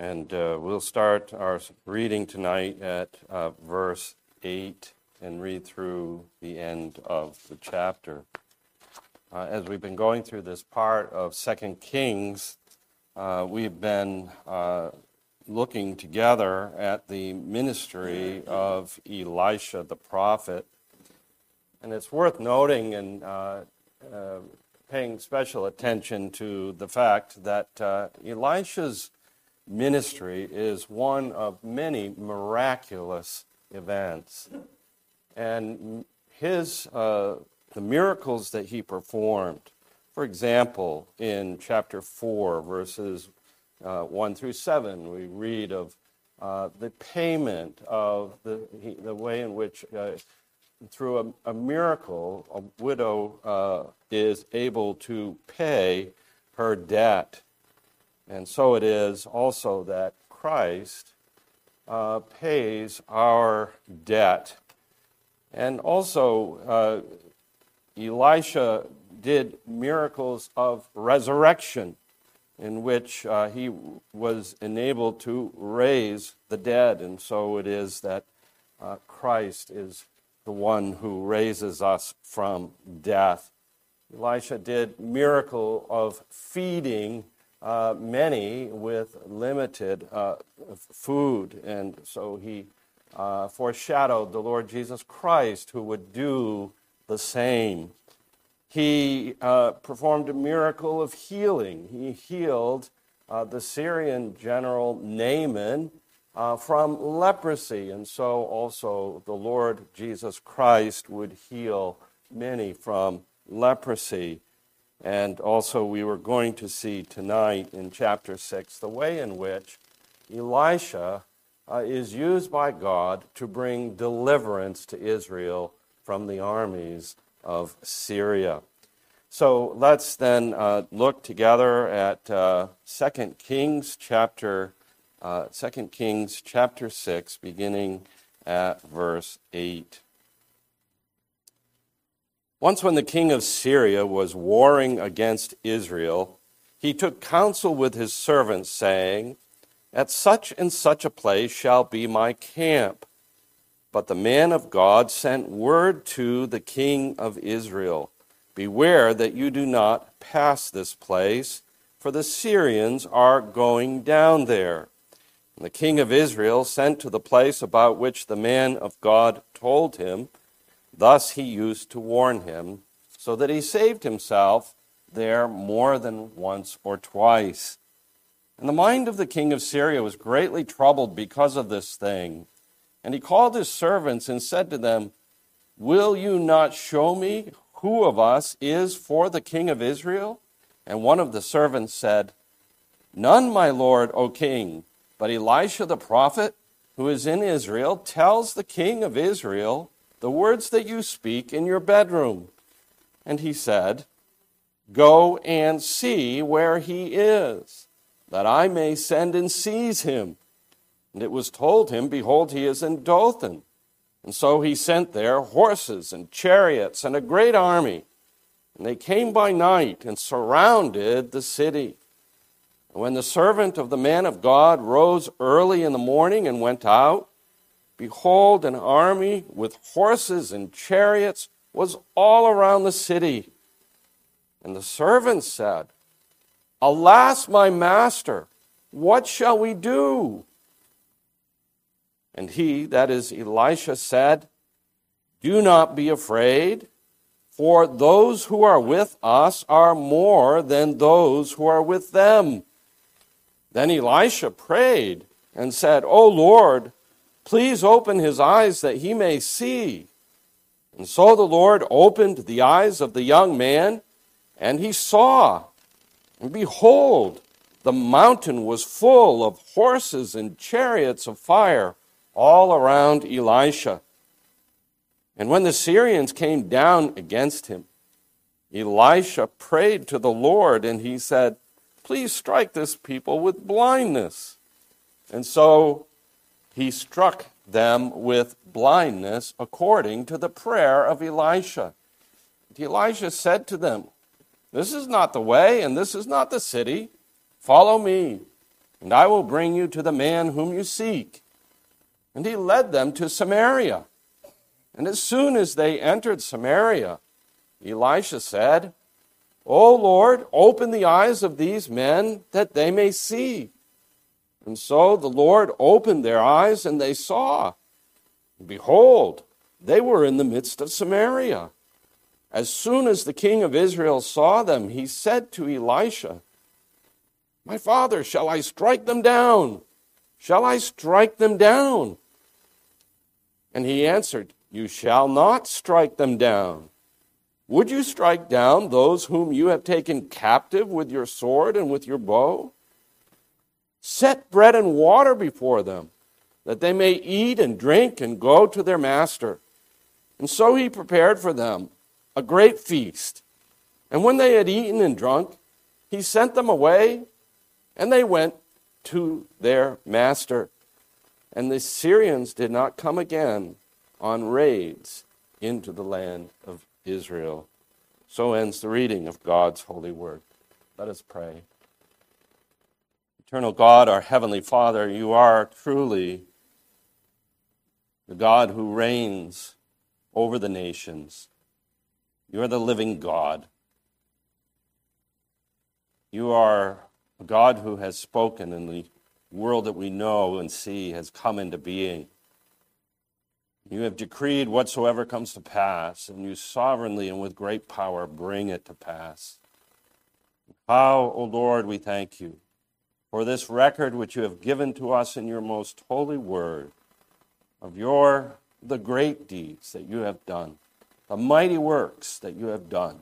And uh, we'll start our reading tonight at uh, verse 8 and read through the end of the chapter. Uh, as we've been going through this part of Second Kings, uh, we've been uh, looking together at the ministry of Elisha the prophet. And it's worth noting and uh, uh, paying special attention to the fact that uh, Elisha's ministry is one of many miraculous events. And his, uh, the miracles that he performed, for example, in chapter 4, verses uh, 1 through 7, we read of uh, the payment of the, he, the way in which, uh, through a, a, miracle, a widow uh, is able to pay her debt. And so it is also that Christ uh, pays our debt. And also, uh, Elisha did miracles of resurrection in which uh, he was enabled to raise the dead. And so it is that uh, Christ is the one who raises us from death. Elisha did miracle of feeding uh, many with limited uh, food, and so he uh, foreshadowed the Lord Jesus Christ, who would do the same. He uh, performed a miracle of healing. He healed uh, the Syrian general Naaman uh, from leprosy, and so also the Lord Jesus Christ would heal many from leprosy. And also, we were going to see tonight in chapter 6 the way in which Elisha uh, is used by God to bring deliverance to Israel from the armies of Syria. So let's then uh, look together at uh, 2 Kings chapter uh, 2 Kings chapter 6 beginning at verse 8. Once, when the king of Syria was warring against Israel, he took counsel with his servants, saying, At such and such a place shall be my camp. But the man of God sent word to the king of Israel Beware that you do not pass this place, for the Syrians are going down there. And the king of Israel sent to the place about which the man of God told him. Thus he used to warn him, so that he saved himself there more than once or twice. And the mind of the king of Syria was greatly troubled because of this thing. And he called his servants and said to them, Will you not show me who of us is for the king of Israel? And one of the servants said, None, my lord, O king, but Elisha the prophet, who is in Israel, tells the king of Israel, the words that you speak in your bedroom. And he said, Go and see where he is, that I may send and seize him. And it was told him, Behold, he is in Dothan. And so he sent there horses and chariots and a great army. And they came by night and surrounded the city. And when the servant of the man of God rose early in the morning and went out, Behold, an army with horses and chariots was all around the city. And the servant said, Alas, my master, what shall we do? And he, that is Elisha, said, Do not be afraid, for those who are with us are more than those who are with them. Then Elisha prayed and said, O Lord, Please open his eyes that he may see. And so the Lord opened the eyes of the young man, and he saw. And behold, the mountain was full of horses and chariots of fire all around Elisha. And when the Syrians came down against him, Elisha prayed to the Lord, and he said, Please strike this people with blindness. And so he struck them with blindness according to the prayer of Elisha. And Elisha said to them, This is not the way, and this is not the city. Follow me. and I will bring you to the man whom you seek. And he led them to Samaria. And as soon as they entered Samaria, Elisha said, O Lord, open the eyes of these men that they may see. And so the Lord opened their eyes, and they saw. And behold, they were in the midst of Samaria. As soon as the king of Israel saw them, he said to Elisha, My father, shall I strike them down? Shall I strike them down? And he answered, You shall not strike them down. Would you strike down those whom you have taken captive with your sword and with your bow? Set bread and water before them, that they may eat and drink and go to their master. And so he prepared for them a great feast. And when they had eaten and drunk, he sent them away, and they went to their master. And the Syrians did not come again on raids into the land of Israel. So ends the reading of God's holy word. Let us pray. Eternal God, our Heavenly Father, you are truly the God who reigns over the nations. You are the living God. You are a God who has spoken, and the world that we know and see has come into being. You have decreed whatsoever comes to pass, and you sovereignly and with great power bring it to pass. How, O Lord, we thank you for this record which you have given to us in your most holy word of your the great deeds that you have done, the mighty works that you have done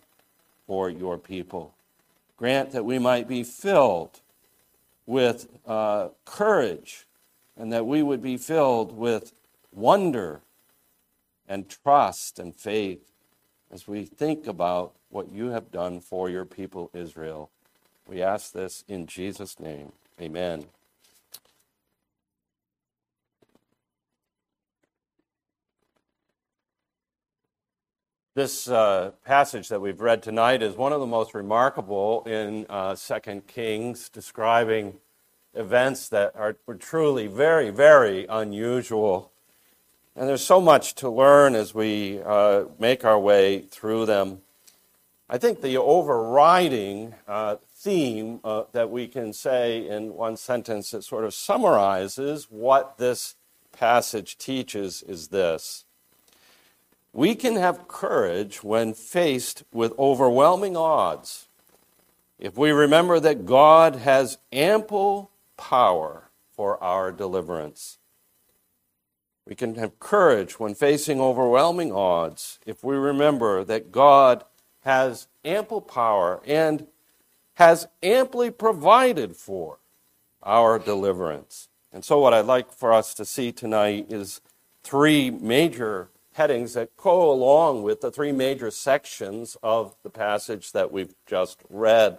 for your people. Grant that we might be filled with uh, courage and that we would be filled with wonder and trust and faith as we think about what you have done for your people, Israel. We ask this in Jesus' name. Amen. This uh, passage that we've read tonight is one of the most remarkable in uh, Second Kings, describing events that are were truly very, very unusual. And there's so much to learn as we uh, make our way through them. I think the overriding uh, theme uh, that we can say in one sentence that sort of summarizes what this passage teaches is this we can have courage when faced with overwhelming odds if we remember that God has ample power for our deliverance. We can have courage when facing overwhelming odds if we remember that God has ample power and has amply provided for our deliverance. And so, what I'd like for us to see tonight is three major headings that go along with the three major sections of the passage that we've just read.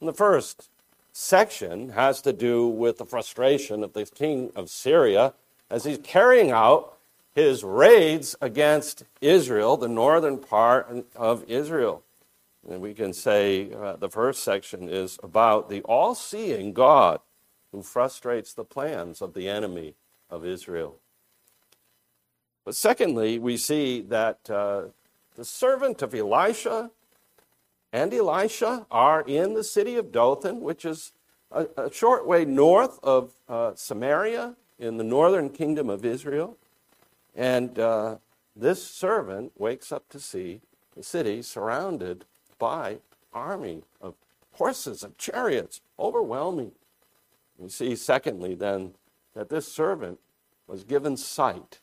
And the first section has to do with the frustration of the king of Syria as he's carrying out his raids against Israel, the northern part of Israel. And we can say uh, the first section is about the all seeing God who frustrates the plans of the enemy of Israel. But secondly, we see that uh, the servant of Elisha and Elisha are in the city of Dothan, which is a, a short way north of uh, Samaria in the northern kingdom of Israel. And uh, this servant wakes up to see the city surrounded by army of horses and chariots, overwhelming. We see, secondly, then, that this servant was given sight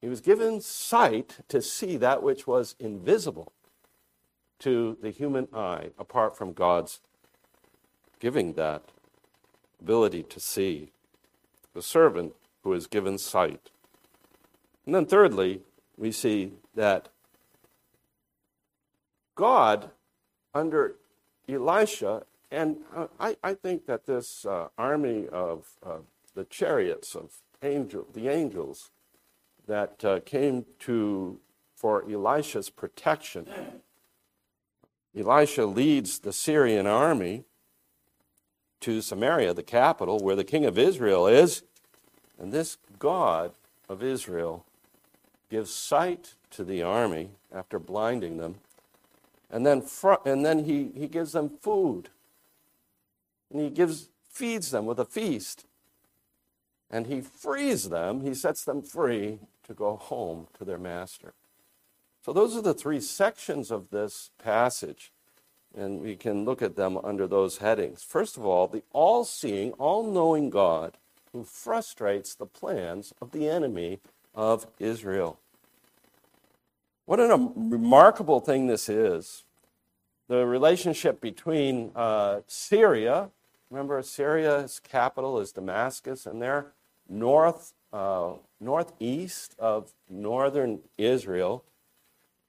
he was given sight to see that which was invisible to the human eye, apart from God's giving that ability to see. The servant who is given sight. And then, thirdly, we see that God, under Elisha, and I, I think that this uh, army of uh, the chariots of angel, the angels, that uh, came to for Elisha's protection. Elisha leads the Syrian army, to Samaria, the capital, where the king of Israel is. And this God of Israel gives sight to the army after blinding them. And then, fr- and then he, he gives them food. And he gives, feeds them with a feast. And he frees them, he sets them free to go home to their master. So, those are the three sections of this passage, and we can look at them under those headings. First of all, the all seeing, all knowing God who frustrates the plans of the enemy of Israel. What a remarkable thing this is. The relationship between uh, Syria, remember, Syria's capital is Damascus, and they're north, uh, northeast of northern Israel.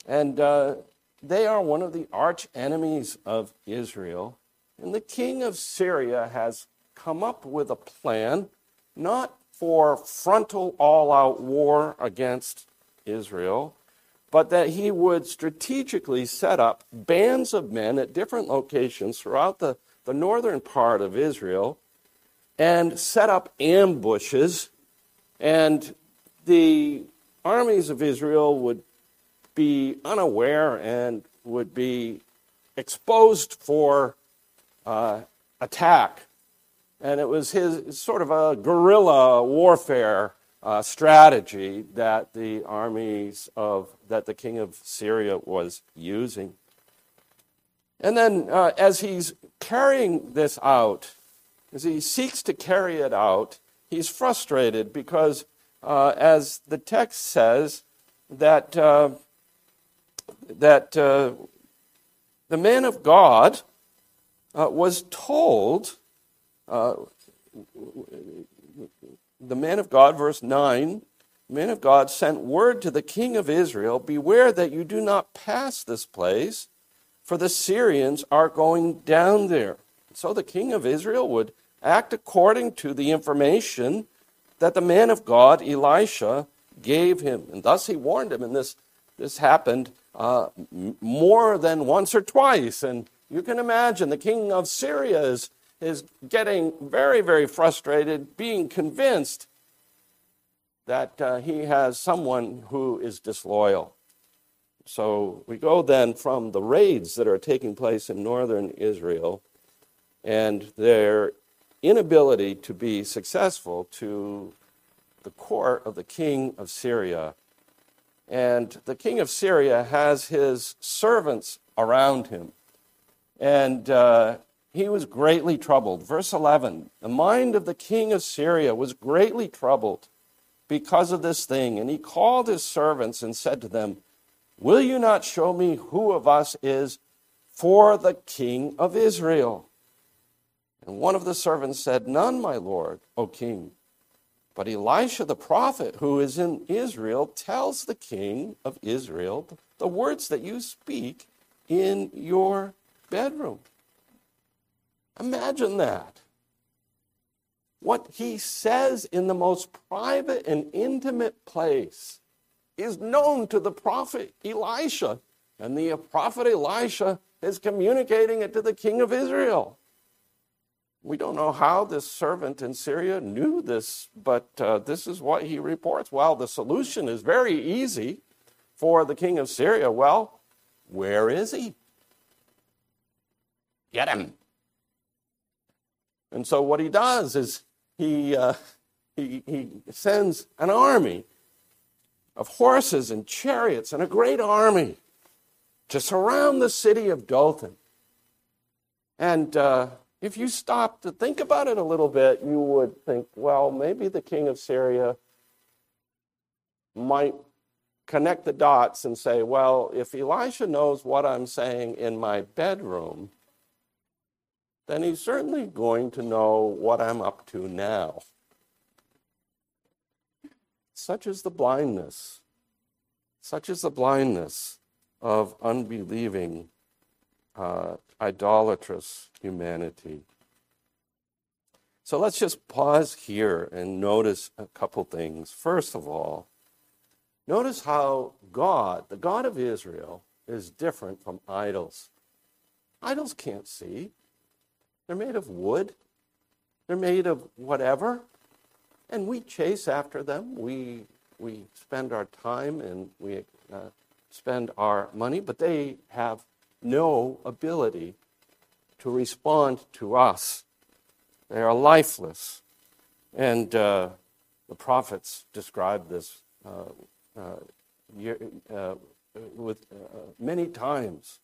And uh, they are one of the arch enemies of Israel. And the king of Syria has come up with a plan not for frontal all out war against Israel, but that he would strategically set up bands of men at different locations throughout the, the northern part of Israel and set up ambushes. And the armies of Israel would be unaware and would be exposed for uh, attack. And it was his sort of a guerrilla warfare uh, strategy that the armies of that the king of Syria was using. And then, uh, as he's carrying this out, as he seeks to carry it out, he's frustrated because, uh, as the text says, that uh, that uh, the man of God uh, was told the man of God, verse 9, men of God sent word to the king of Israel Beware that you do not pass this place, for the Syrians are going down there. So the king of Israel would act according to the information that the man of God, Elisha, gave him. And thus he warned him. And this, this happened uh, more than once or twice. And you can imagine the king of Syria is is getting very, very frustrated, being convinced that uh, he has someone who is disloyal. So we go then from the raids that are taking place in northern Israel and their inability to be successful to the court of the king of Syria. And the king of Syria has his servants around him. And uh, he was greatly troubled. Verse 11 The mind of the king of Syria was greatly troubled because of this thing. And he called his servants and said to them, Will you not show me who of us is for the king of Israel? And one of the servants said, None, my lord, O king. But Elisha the prophet, who is in Israel, tells the king of Israel the words that you speak in your bedroom. Imagine that. What he says in the most private and intimate place is known to the prophet Elisha, and the prophet Elisha is communicating it to the king of Israel. We don't know how this servant in Syria knew this, but uh, this is what he reports. Well, the solution is very easy for the king of Syria. Well, where is he? Get him. And so what he does is he, uh, he, he sends an army of horses and chariots and a great army to surround the city of Dothan. And uh, if you stop to think about it a little bit, you would think, well, maybe the king of Syria might connect the dots and say, well, if Elisha knows what I'm saying in my bedroom, then he's certainly going to know what I'm up to now. Such is the blindness, such is the blindness of unbelieving, uh, idolatrous humanity. So let's just pause here and notice a couple things. First of all, notice how God, the God of Israel, is different from idols. Idols can't see. They're made of wood They're made of whatever, and we chase after them. We, we spend our time and we uh, spend our money, but they have no ability to respond to us. They are lifeless. And uh, the prophets describe this uh, uh, uh with uh, many times.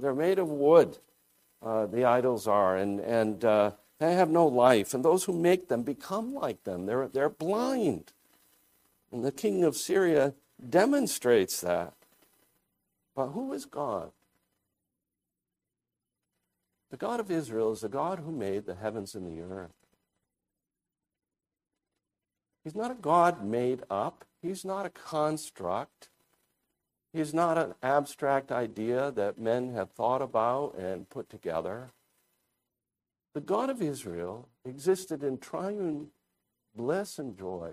They're made of wood, Uh, the idols are, and, and uh, they have no life. And those who make them become like them. They're, they're blind. And the king of Syria demonstrates that. But who is God? The God of Israel is the God who made the heavens and the earth. He's not a God made up, He's not a construct. He's not an abstract idea that men have thought about and put together. The God of Israel existed in triune bliss and joy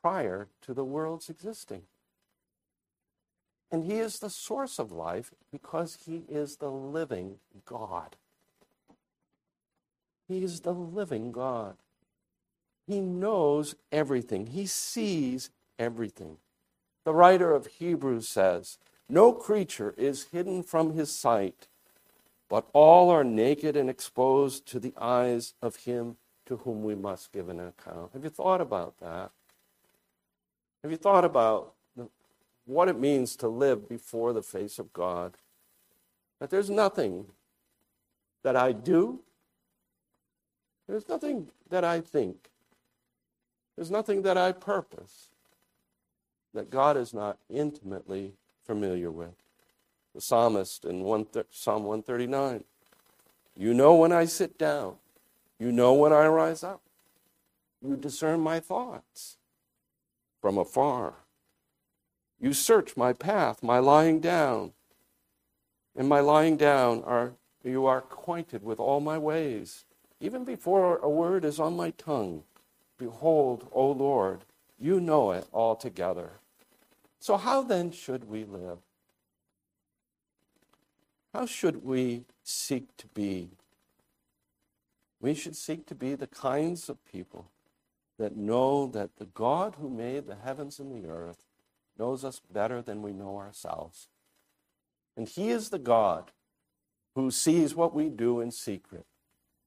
prior to the world's existing. And he is the source of life because he is the living God. He is the living God. He knows everything, he sees everything. The writer of Hebrews says, No creature is hidden from his sight, but all are naked and exposed to the eyes of him to whom we must give an account. Have you thought about that? Have you thought about what it means to live before the face of God. That there's nothing that I do, there's nothing that I think, there's nothing that I purpose that God is not intimately familiar with. The psalmist in one th- Psalm 139 You know when I sit down, you know when I rise up, you discern my thoughts from afar. You search my path, my lying down. In my lying down are you are acquainted with all my ways. Even before a word is on my tongue, behold, O Lord, you know it altogether. So how then should we live? How should we seek to be? We should seek to be the kinds of people that know that the God who made the heavens and the earth knows us better than we know ourselves. And He is the God who sees what we do in secret.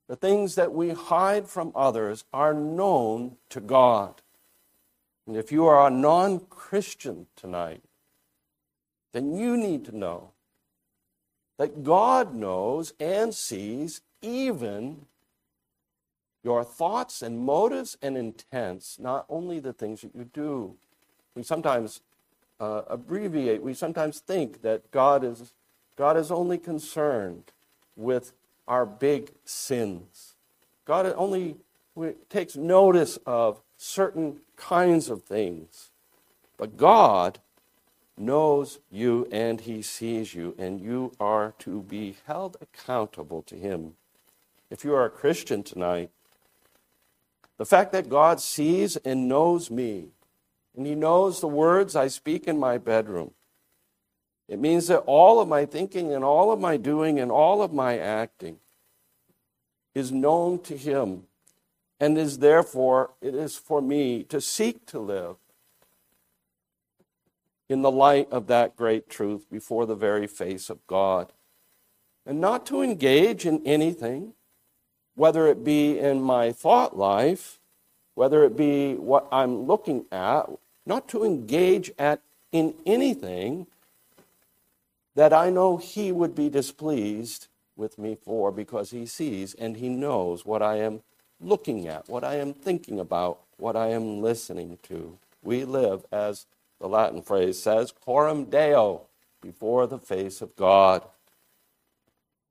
The things that we hide from others are known to God. And if you are a non Christian tonight, then you need to know that God knows and sees even your thoughts and motives and intents, not only the things that you do. We sometimes uh, abbreviate. We sometimes think that God is, God is only concerned with our big sins. God only takes notice of certain kinds of things. But God knows you and He sees you, and you are to be held accountable to Him. If you are a Christian tonight, the fact that God sees and knows me and He knows the words I speak in my bedroom. It means that all of my thinking and all of my doing and all of my acting is known to Him and is therefore, it is for me to seek to live in the light of that great truth before the very face of God. And not to engage in anything, whether it be in my thought life whether it be what I'm looking at, not to engage at in anything that I know he would be displeased with me for because he sees and he knows what I am looking at, what I am thinking about, what I am listening to. We live, as the Latin phrase says, coram deo, before the face of God.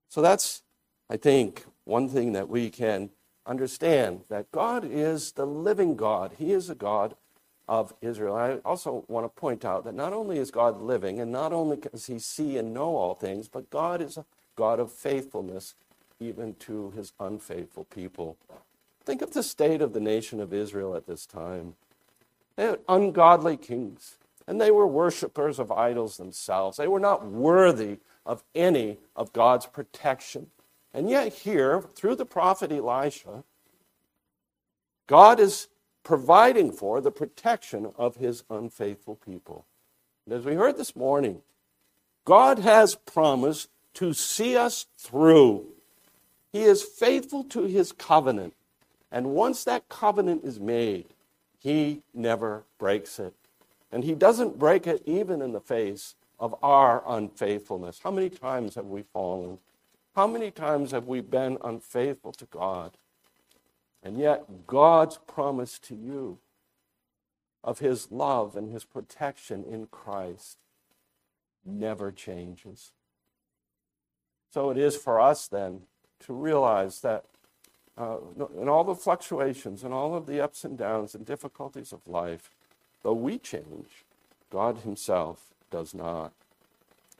So that's, I think, one thing that we can understand that God is the living God. He is a God of Israel. I also want to point out that not only is God living, and not only does he see and know all things, but God is a God of faithfulness even to his unfaithful people. Think of the state of the nation of Israel at this time. They had ungodly kings, and they were worshippers of idols themselves. They were not worthy of any of God's protection. And yet, here, through the prophet Elisha, God is providing for the protection of his unfaithful people. And as we heard this morning, God has promised to see us through. He is faithful to his covenant. And once that covenant is made, he never breaks it. And he doesn't break it even in the face of our unfaithfulness. How many times have we fallen? How many times have we been unfaithful to God? And yet, God's promise to you of his love and his protection in Christ never changes. So it is for us then to realize that uh, in all the fluctuations and all of the ups and downs and difficulties of life, though we change, God Himself does not.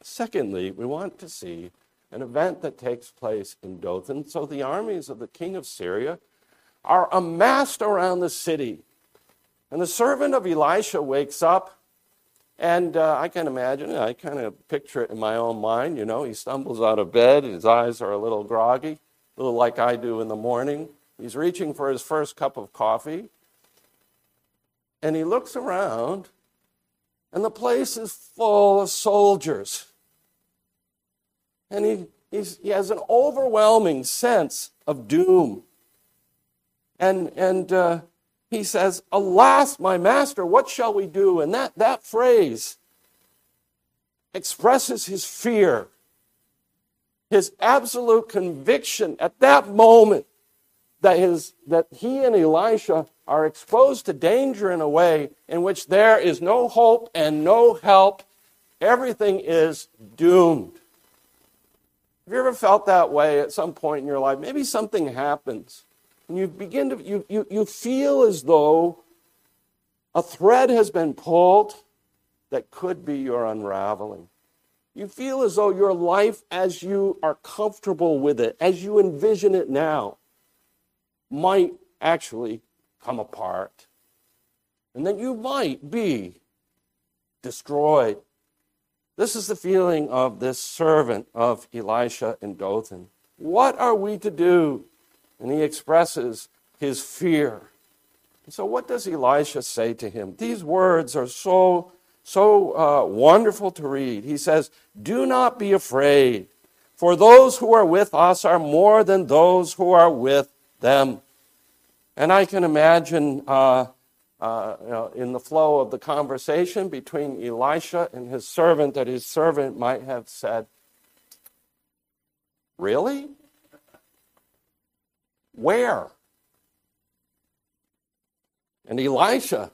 Secondly, we want to see an event that takes place in Dothan. So the armies of the king of Syria are amassed around the city. And the servant of Elisha wakes up, and uh, I can imagine, I kind of picture it in my own mind. You know, he stumbles out of bed, his eyes are a little groggy, little like I do in the morning. He's reaching for his first cup of coffee, and he looks around, and the place is full of soldiers. And he, he has an overwhelming sense of doom. And, and uh, he says, Alas, my master, what shall we do? And that, that phrase expresses his fear, his absolute conviction at that moment that, his, that he and Elisha are exposed to danger in a way in which there is no hope and no help. Everything is doomed. Have you ever felt that way at some point in your life? Maybe something happens and you begin to, you, you, you feel as though a thread has been pulled that could be your unraveling. You feel as though your life, as you are comfortable with it, as you envision it now, might actually come apart. And that you might be destroyed. This is the feeling of this servant of Elisha in Dothan. What are we to do? and he expresses his fear. So, what does Elisha say to him? These words are so, so uh, wonderful to read. He says, Do not be afraid, for those who are with us are more than those who are with them. And I can imagine uh, uh, you know, in the flow of the conversation between Elisha and his servant that his servant might have said, Really? Where? And Elisha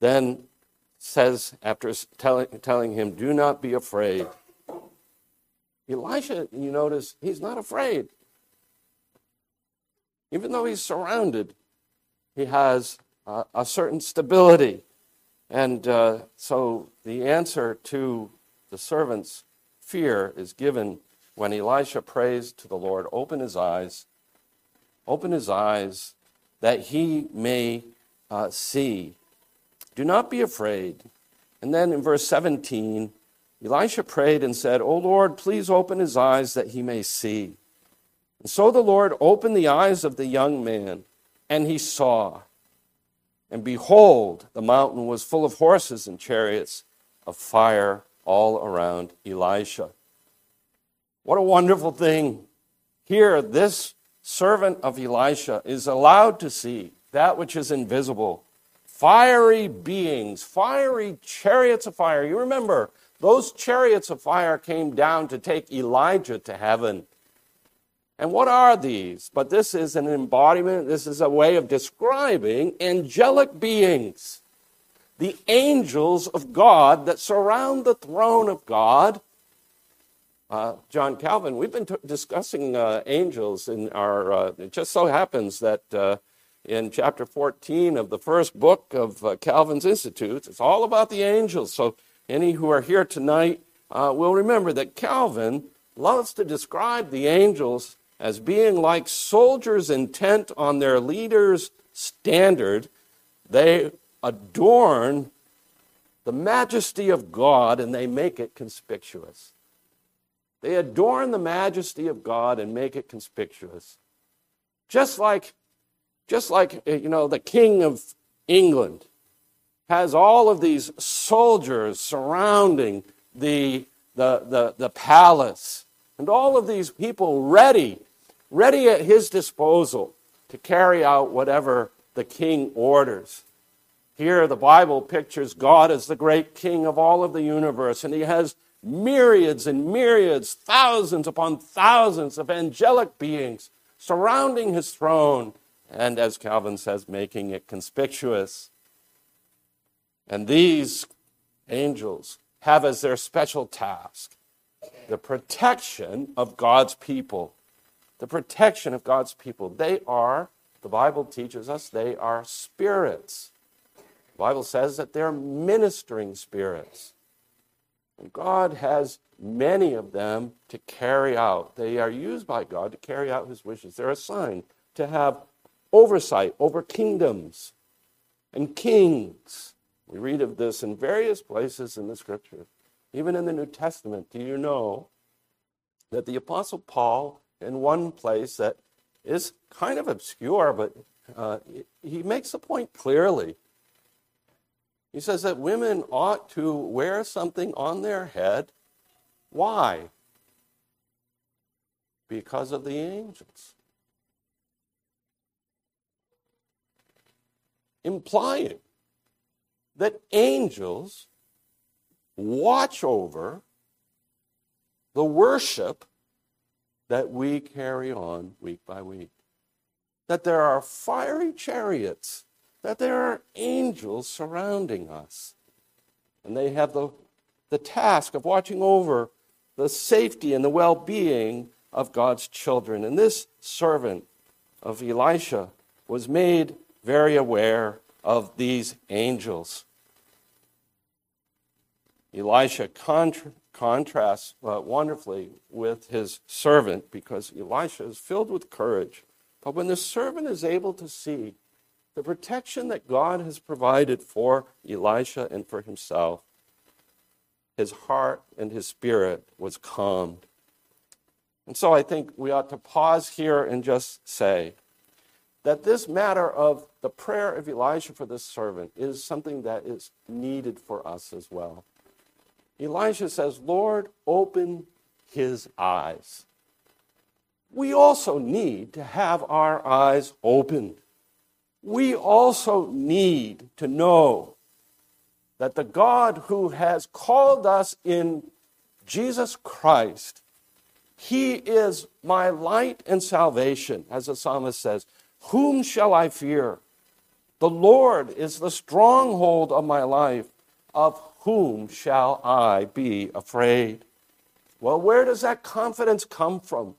then says, after telling, telling him, Do not be afraid. Elisha, you notice, he's not afraid. Even though he's surrounded, he has a certain stability. And uh, so the answer to the servant's fear is given when Elisha prays to the Lord, Open his eyes open his eyes that he may uh, see. Do not be afraid. And then in verse 17, Elisha prayed and said, O Lord, please open his eyes that he may see. And so the Lord opened the eyes of the young man, and he saw. And behold, the mountain was full of horses and chariots of fire all around Elisha. What a wonderful thing. Here, this servant of Elisha is allowed to see that which is invisible fiery beings, fiery chariots of fire. You remember, those chariots of fire came down to take Elijah to heaven. And what are these? But this is an embodiment, this is a way of describing angelic beings, the angels of God that surround the throne of God uh, John Calvin, we've been t- discussing uh, angels in our. Uh, it just so happens that uh, in chapter 14 of the first book of uh, Calvin's Institutes, it's all about the angels. So, any who are here tonight uh, will remember that Calvin loves to describe the angels as being like soldiers intent on their leader's standard. They adorn the majesty of God and they make it conspicuous. They adorn the majesty of God and make it conspicuous. Just like Just like, uh, you know, the King of England has all of these soldiers surrounding the, the, the, the palace and all of these people ready, ready at his disposal to carry out whatever the king orders. Here, the Bible pictures God as the great king of all of the universe, and he has myriads and myriads, thousands upon thousands of angelic beings surrounding his throne, and as Calvin says, making it conspicuous. And these angels have as their special task the protection of God's people. The protection of God's people. They are, the Bible teaches us, they are spirits. The Bible says that they're ministering spirits. And God has many of them to carry out. They are used by God to carry out his wishes. They're assigned to have oversight over kingdoms and kings. We read of this in various places in the scripture. Even in the New Testament, do you know that the Apostle Paul, in one place that is kind of obscure, but uh, he makes the point clearly he says that women ought to wear something on their head. Why? Because of the angels. Implying that angels watch over the worship that we carry on week by week. That there are fiery chariots that there are angels surrounding us. And they have the, the task of watching over the safety and the well being of God's children. And this servant of Elisha was made very aware of these angels. Elisha contra- contrasts uh, wonderfully with his servant because Elisha is filled with courage. But when the servant is able to see the protection that God has provided for Elisha and for himself, his heart and his spirit was calmed. And so I think we ought to pause here and just say that this matter of the prayer of Elijah for this servant is something that is needed for us as well. Elijah says, Lord, open his eyes. We also need to have our eyes opened we also need to know that the God who has called us in Jesus Christ, He is my light and salvation, as the psalmist says. Whom shall I fear? The Lord is the stronghold of my life. Of whom shall I be afraid? Well, where does that confidence come from?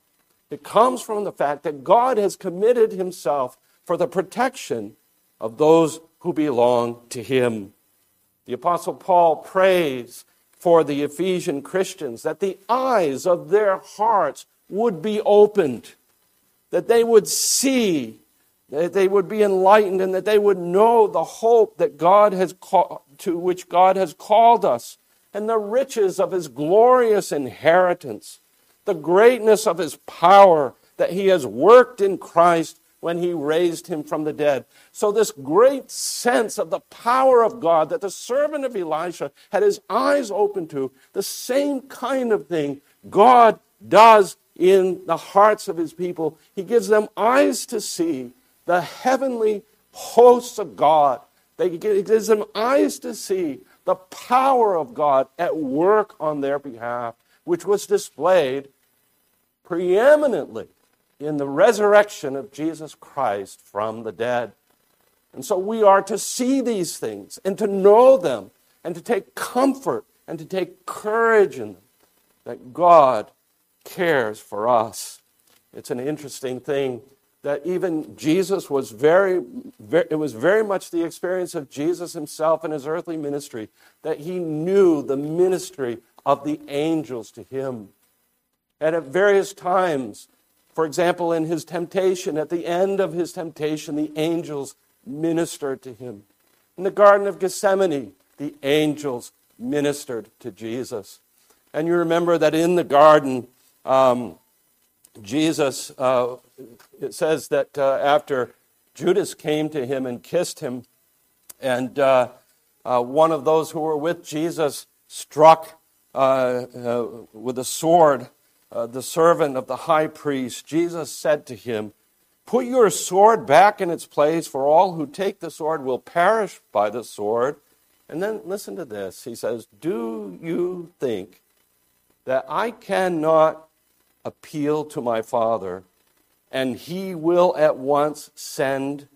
It comes from the fact that God has committed Himself for the protection of those who belong to him. The Apostle Paul prays for the Ephesian Christians that the eyes of their hearts would be opened, that they would see, that they would be enlightened, and that they would know the hope that God has called, to which God has called us, and the riches of his glorious inheritance, the greatness of his power that he has worked in Christ when he raised him from the dead. So, this great sense of the power of God that the servant of Elisha had his eyes open to, the same kind of thing God does in the hearts of his people. He gives them eyes to see the heavenly hosts of God. He gives them eyes to see the power of God at work on their behalf, which was displayed preeminently in the resurrection of Jesus Christ from the dead. And so we are to see these things and to know them and to take comfort and to take courage in them that God cares for us. It's an interesting thing that even Jesus was very, very, it was very much the experience of Jesus himself in his earthly ministry that he knew the ministry of the angels to him. And at various times, for example, in his temptation, at the end of his temptation, the angels ministered to him. In the Garden of Gethsemane, the angels ministered to Jesus. And you remember that in the garden, um, Jesus, uh, it says that uh, after Judas came to him and kissed him. And uh, uh, one of those who were with Jesus struck uh, uh with a sword uh, the servant of the high priest. Jesus said to him, Put your sword back in its place, for all who take the sword will perish by the sword. And then listen to this. He says, Do you think that I cannot appeal to my Father, and he will at once send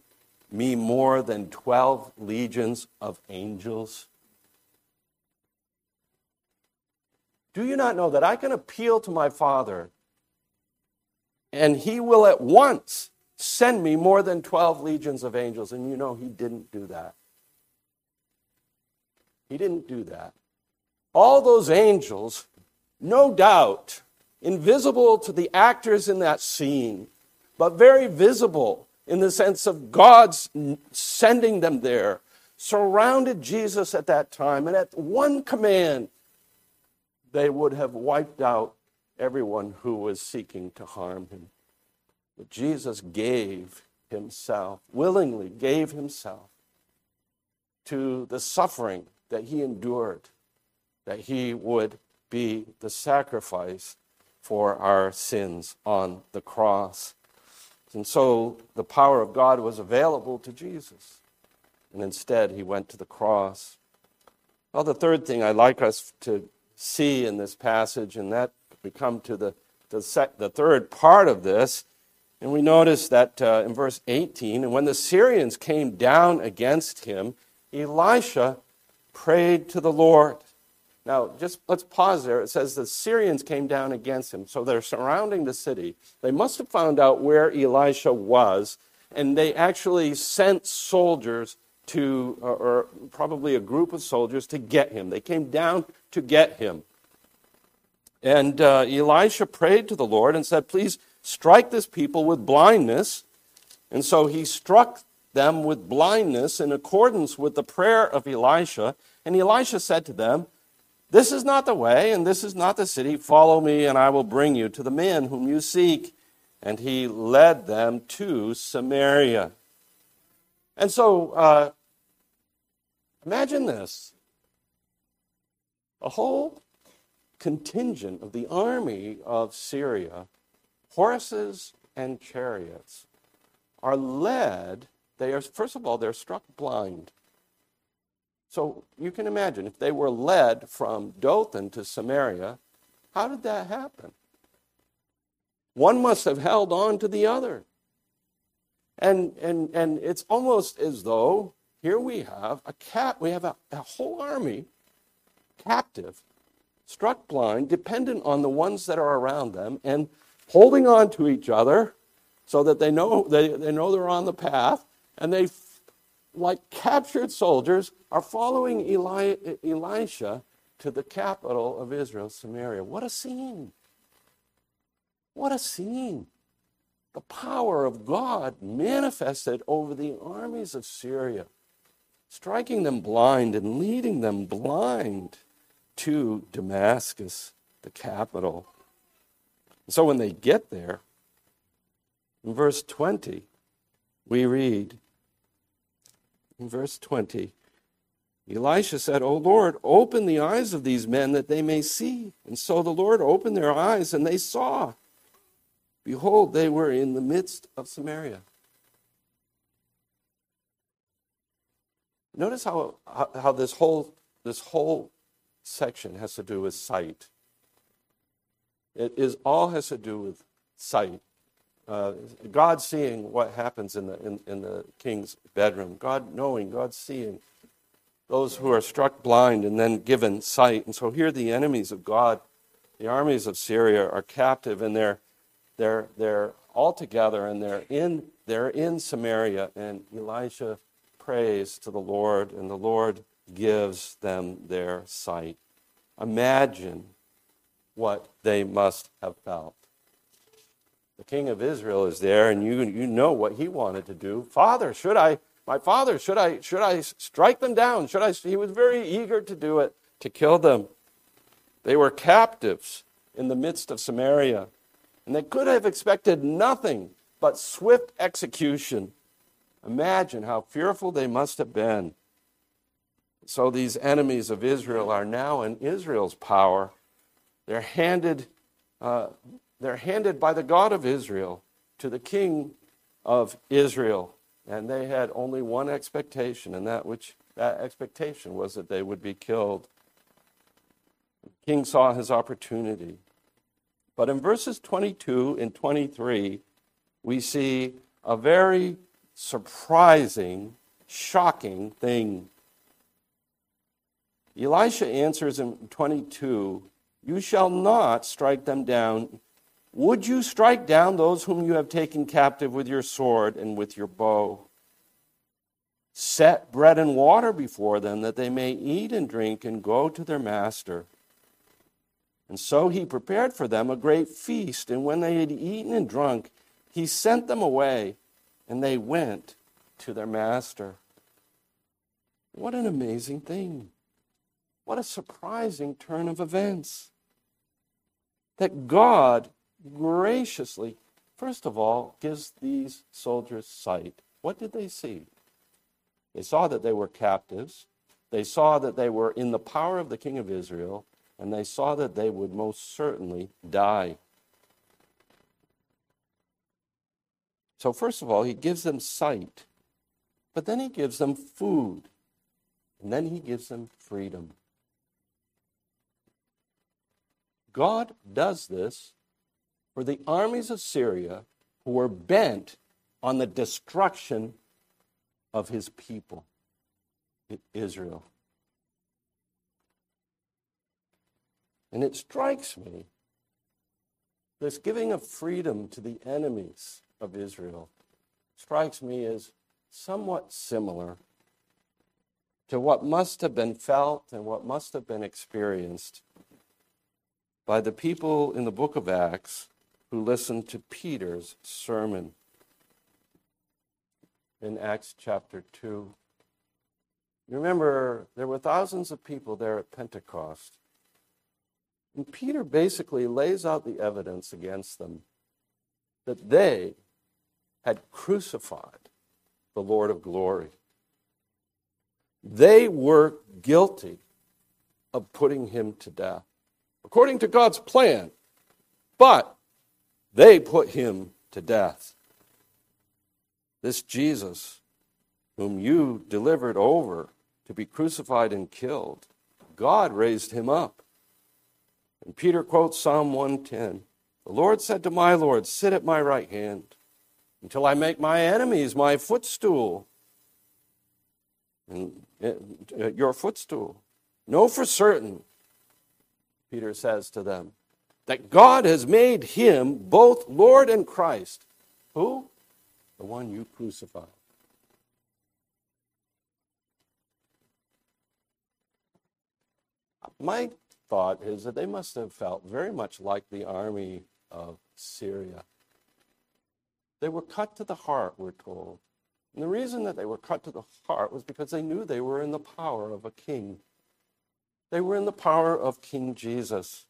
me more than 12 legions of angels? Do you not know that I can appeal to my Father, and he will at once send me more than 12 legions of angels? And you know, he didn't do that. He didn't do that. All those angels, no doubt, invisible to the actors in that scene, but very visible in the sense of God's sending them there, surrounded Jesus at that time. And at one command, they would have wiped out everyone who was seeking to harm him. But Jesus gave himself, willingly gave himself to the suffering that he endured, that he would be the sacrifice for our sins on the cross. And so the power of God was available to Jesus. And instead, he went to the cross. Well, the third thing I'd like us to see in this passage, and that we come to the, the, sec, the third part of this, and we notice that uh, in verse 18, and when the Syrians came down against him, Elisha prayed to the Lord. Now, just let's pause there. It says the Syrians came down against him. So they're surrounding the city. They must have found out where Elisha was, and they actually sent soldiers to, or probably a group of soldiers to get him. They came down to get him. And uh, Elisha prayed to the Lord and said, Please strike this people with blindness. And so he struck them with blindness in accordance with the prayer of Elisha. And Elisha said to them, This is not the way, and this is not the city. Follow me, and I will bring you to the men whom you seek. And he led them to Samaria. And so, uh, imagine this a whole contingent of the army of Syria, horses and chariots, are led they are, first of all, they're struck blind. So you can imagine if they were led from Dothan to Samaria, how did that happen? One must have held on to the other. And, and, and it's almost as though here we have a cat, we have a, a whole army captive, struck blind, dependent on the ones that are around them, and holding on to each other so that they know they, they know they're on the path and they, like captured soldiers, are following Eli- Elisha to the capital of Israel, Samaria. What a scene! What a scene! The power of God manifested over the armies of Syria, striking them blind and leading them blind to Damascus, the capital. So when they get there, in verse 20, we read, verse 20, Elisha said, O Lord, open the eyes of these men that they may see. And so the Lord opened their eyes, and they saw. Behold, they were in the midst of Samaria. Notice how, how this, whole, this whole section has to do with sight. It is all has to do with sight. Uh, God seeing what happens in the, in, in the king's bedroom, God knowing, God seeing those who are struck blind and then given sight. And so here the enemies of God, the armies of Syria, are captive and they're, they're, they're all together and they're in, they're in Samaria. And Elisha prays to the Lord, and the Lord gives them their sight. Imagine what they must have felt the king of Israel is there, and you, you know what he wanted to do. Father, should I, my father, should I, should I strike them down? Should I? He was very eager to do it, to kill them. They were captives in the midst of Samaria, and they could have expected nothing but swift execution. imagine how fearful they must have been. So these enemies of Israel are now in Israel's power. They're handed, uh, they're handed by the God of Israel to the king of Israel. And they had only one expectation, and that which that expectation was that they would be killed. The king saw his opportunity. But in verses 22 and 23, we see a very surprising, shocking thing. Elisha answers in 22 You shall not strike them down. Would you strike down those whom you have taken captive with your sword and with your bow? Set bread and water before them that they may eat and drink and go to their master. And so he prepared for them a great feast, and when they had eaten and drunk, he sent them away, and they went to their master. What an amazing thing! What a surprising turn of events. That God graciously, first of all, gives these soldiers sight. What did they see? They saw that they were captives. They saw that they were in the power of the king of Israel, and they saw that they would most certainly die. So, first of all, he gives them sight, but then he gives them food, and then he gives them freedom. God does this for the armies of Syria who were bent on the destruction of his people, Israel. And it strikes me this giving of freedom to the enemies of Israel strikes me as somewhat similar to what must have been felt and what must have been experienced by the people in the book of Acts who listened to Peter's sermon in Acts chapter 2. You Remember, there were thousands of people there at Pentecost. And Peter basically lays out the evidence against them that they had crucified the Lord of glory. They were guilty of putting him to death, according to God's plan. But they put him to death. This Jesus, whom you delivered over to be crucified and killed, God raised him up. And Peter quotes Psalm 110 The Lord said to my Lord, Sit at my right hand until I make my enemies my footstool. And uh, your footstool. Know for certain, Peter says to them, that God has made him both Lord and Christ. Who? the one you crucified. My thought is that they must have felt very much like the army of Syria. They were cut to the heart, we're told. And the reason that they were cut to the heart was because they knew they were in the power of a king. They were in the power of King Jesus,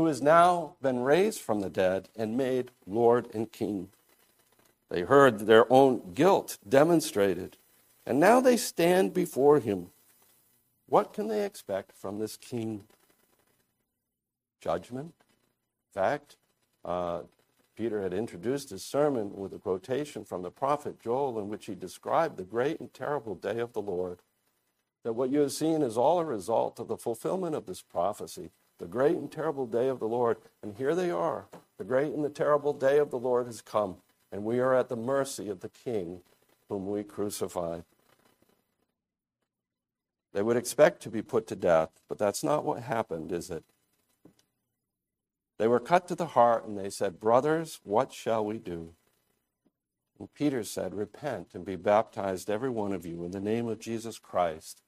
who has now been raised from the dead and made Lord and King. They heard their own guilt demonstrated, and now they stand before him. What can they expect from this king? Judgment? Fact, uh, Peter had introduced his sermon with a quotation from the prophet Joel in which he described the great and terrible day of the Lord. That what you have seen is all a result of the fulfillment of this prophecy, the great and terrible day of the Lord. And here they are. The great and the terrible day of the Lord has come and we are at the mercy of the King whom we crucified. They would expect to be put to death, but that's not what happened, is it? They were cut to the heart and they said, Brothers, what shall we do? And Peter said, Repent and be baptized, every one of you, in the name of Jesus Christ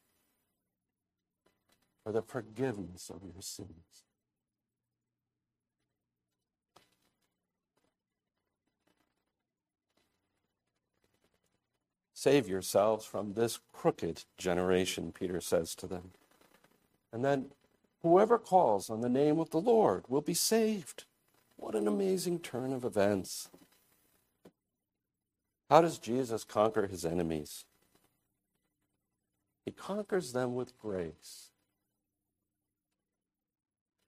for the forgiveness of your sins. Save yourselves from this crooked generation, Peter says to them. And then, whoever calls on the name of the Lord will be saved. What an amazing turn of events. How does Jesus conquer his enemies? He conquers them with grace.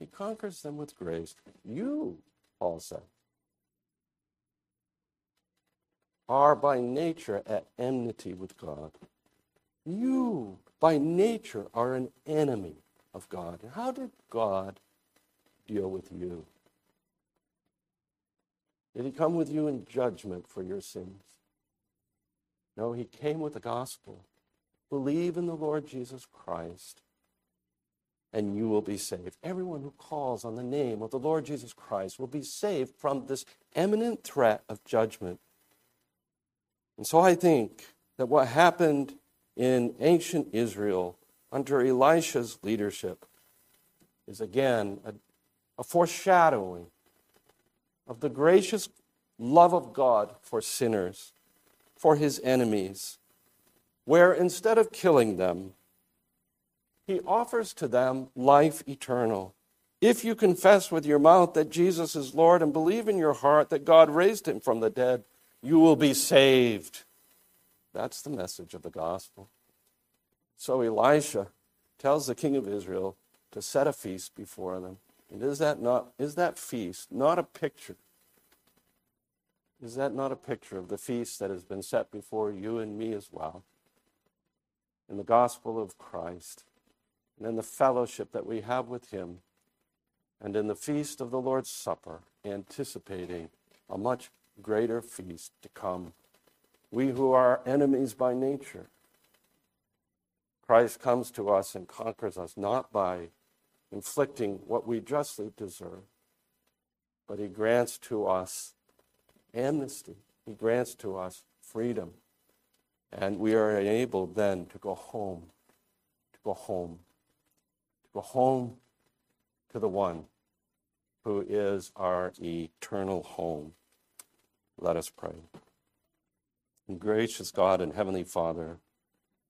He conquers them with grace. You, Paul said, are by nature at enmity with God. You, by nature, are an enemy of God. And how did God deal with you? Did he come with you in judgment for your sins? No, he came with the gospel. Believe in the Lord Jesus Christ, and you will be saved. Everyone who calls on the name of the Lord Jesus Christ will be saved from this imminent threat of judgment. And so I think that what happened in ancient Israel under Elisha's leadership is again a, a foreshadowing of the gracious love of God for sinners, for his enemies, where instead of killing them, he offers to them life eternal. If you confess with your mouth that Jesus is Lord and believe in your heart that God raised him from the dead, you will be saved. That's the message of the gospel. So Elisha tells the king of Israel to set a feast before them. And is that not is that feast not a picture? Is that not a picture of the feast that has been set before you and me as well? In the gospel of Christ, and in the fellowship that we have with him, and in the feast of the Lord's Supper, anticipating a much greater feast to come. We who are enemies by nature, Christ comes to us and conquers us not by inflicting what we justly deserve, but he grants to us amnesty. He grants to us freedom. And we are enabled then to go home, to go home, go home to the one who is our eternal home. Let us pray. And gracious God and Heavenly Father,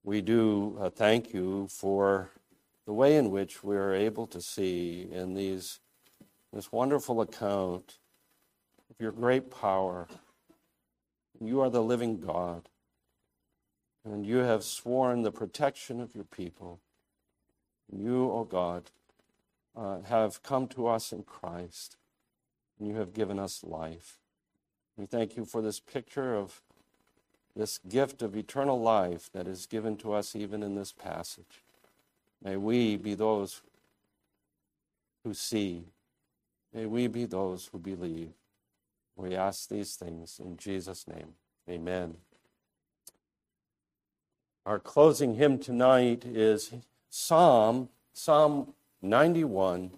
we do uh, thank you for the way in which we are able to see in these, this wonderful account of your great power. You are the living God, and you have sworn the protection of your people. You, O oh God, uh, have come to us in Christ, and you have given us life. We thank you for this picture of this gift of eternal life that is given to us even in this passage. May we be those who see. May we be those who believe. We ask these things in Jesus' name. Amen. Our closing hymn tonight is Psalm, Psalm 91.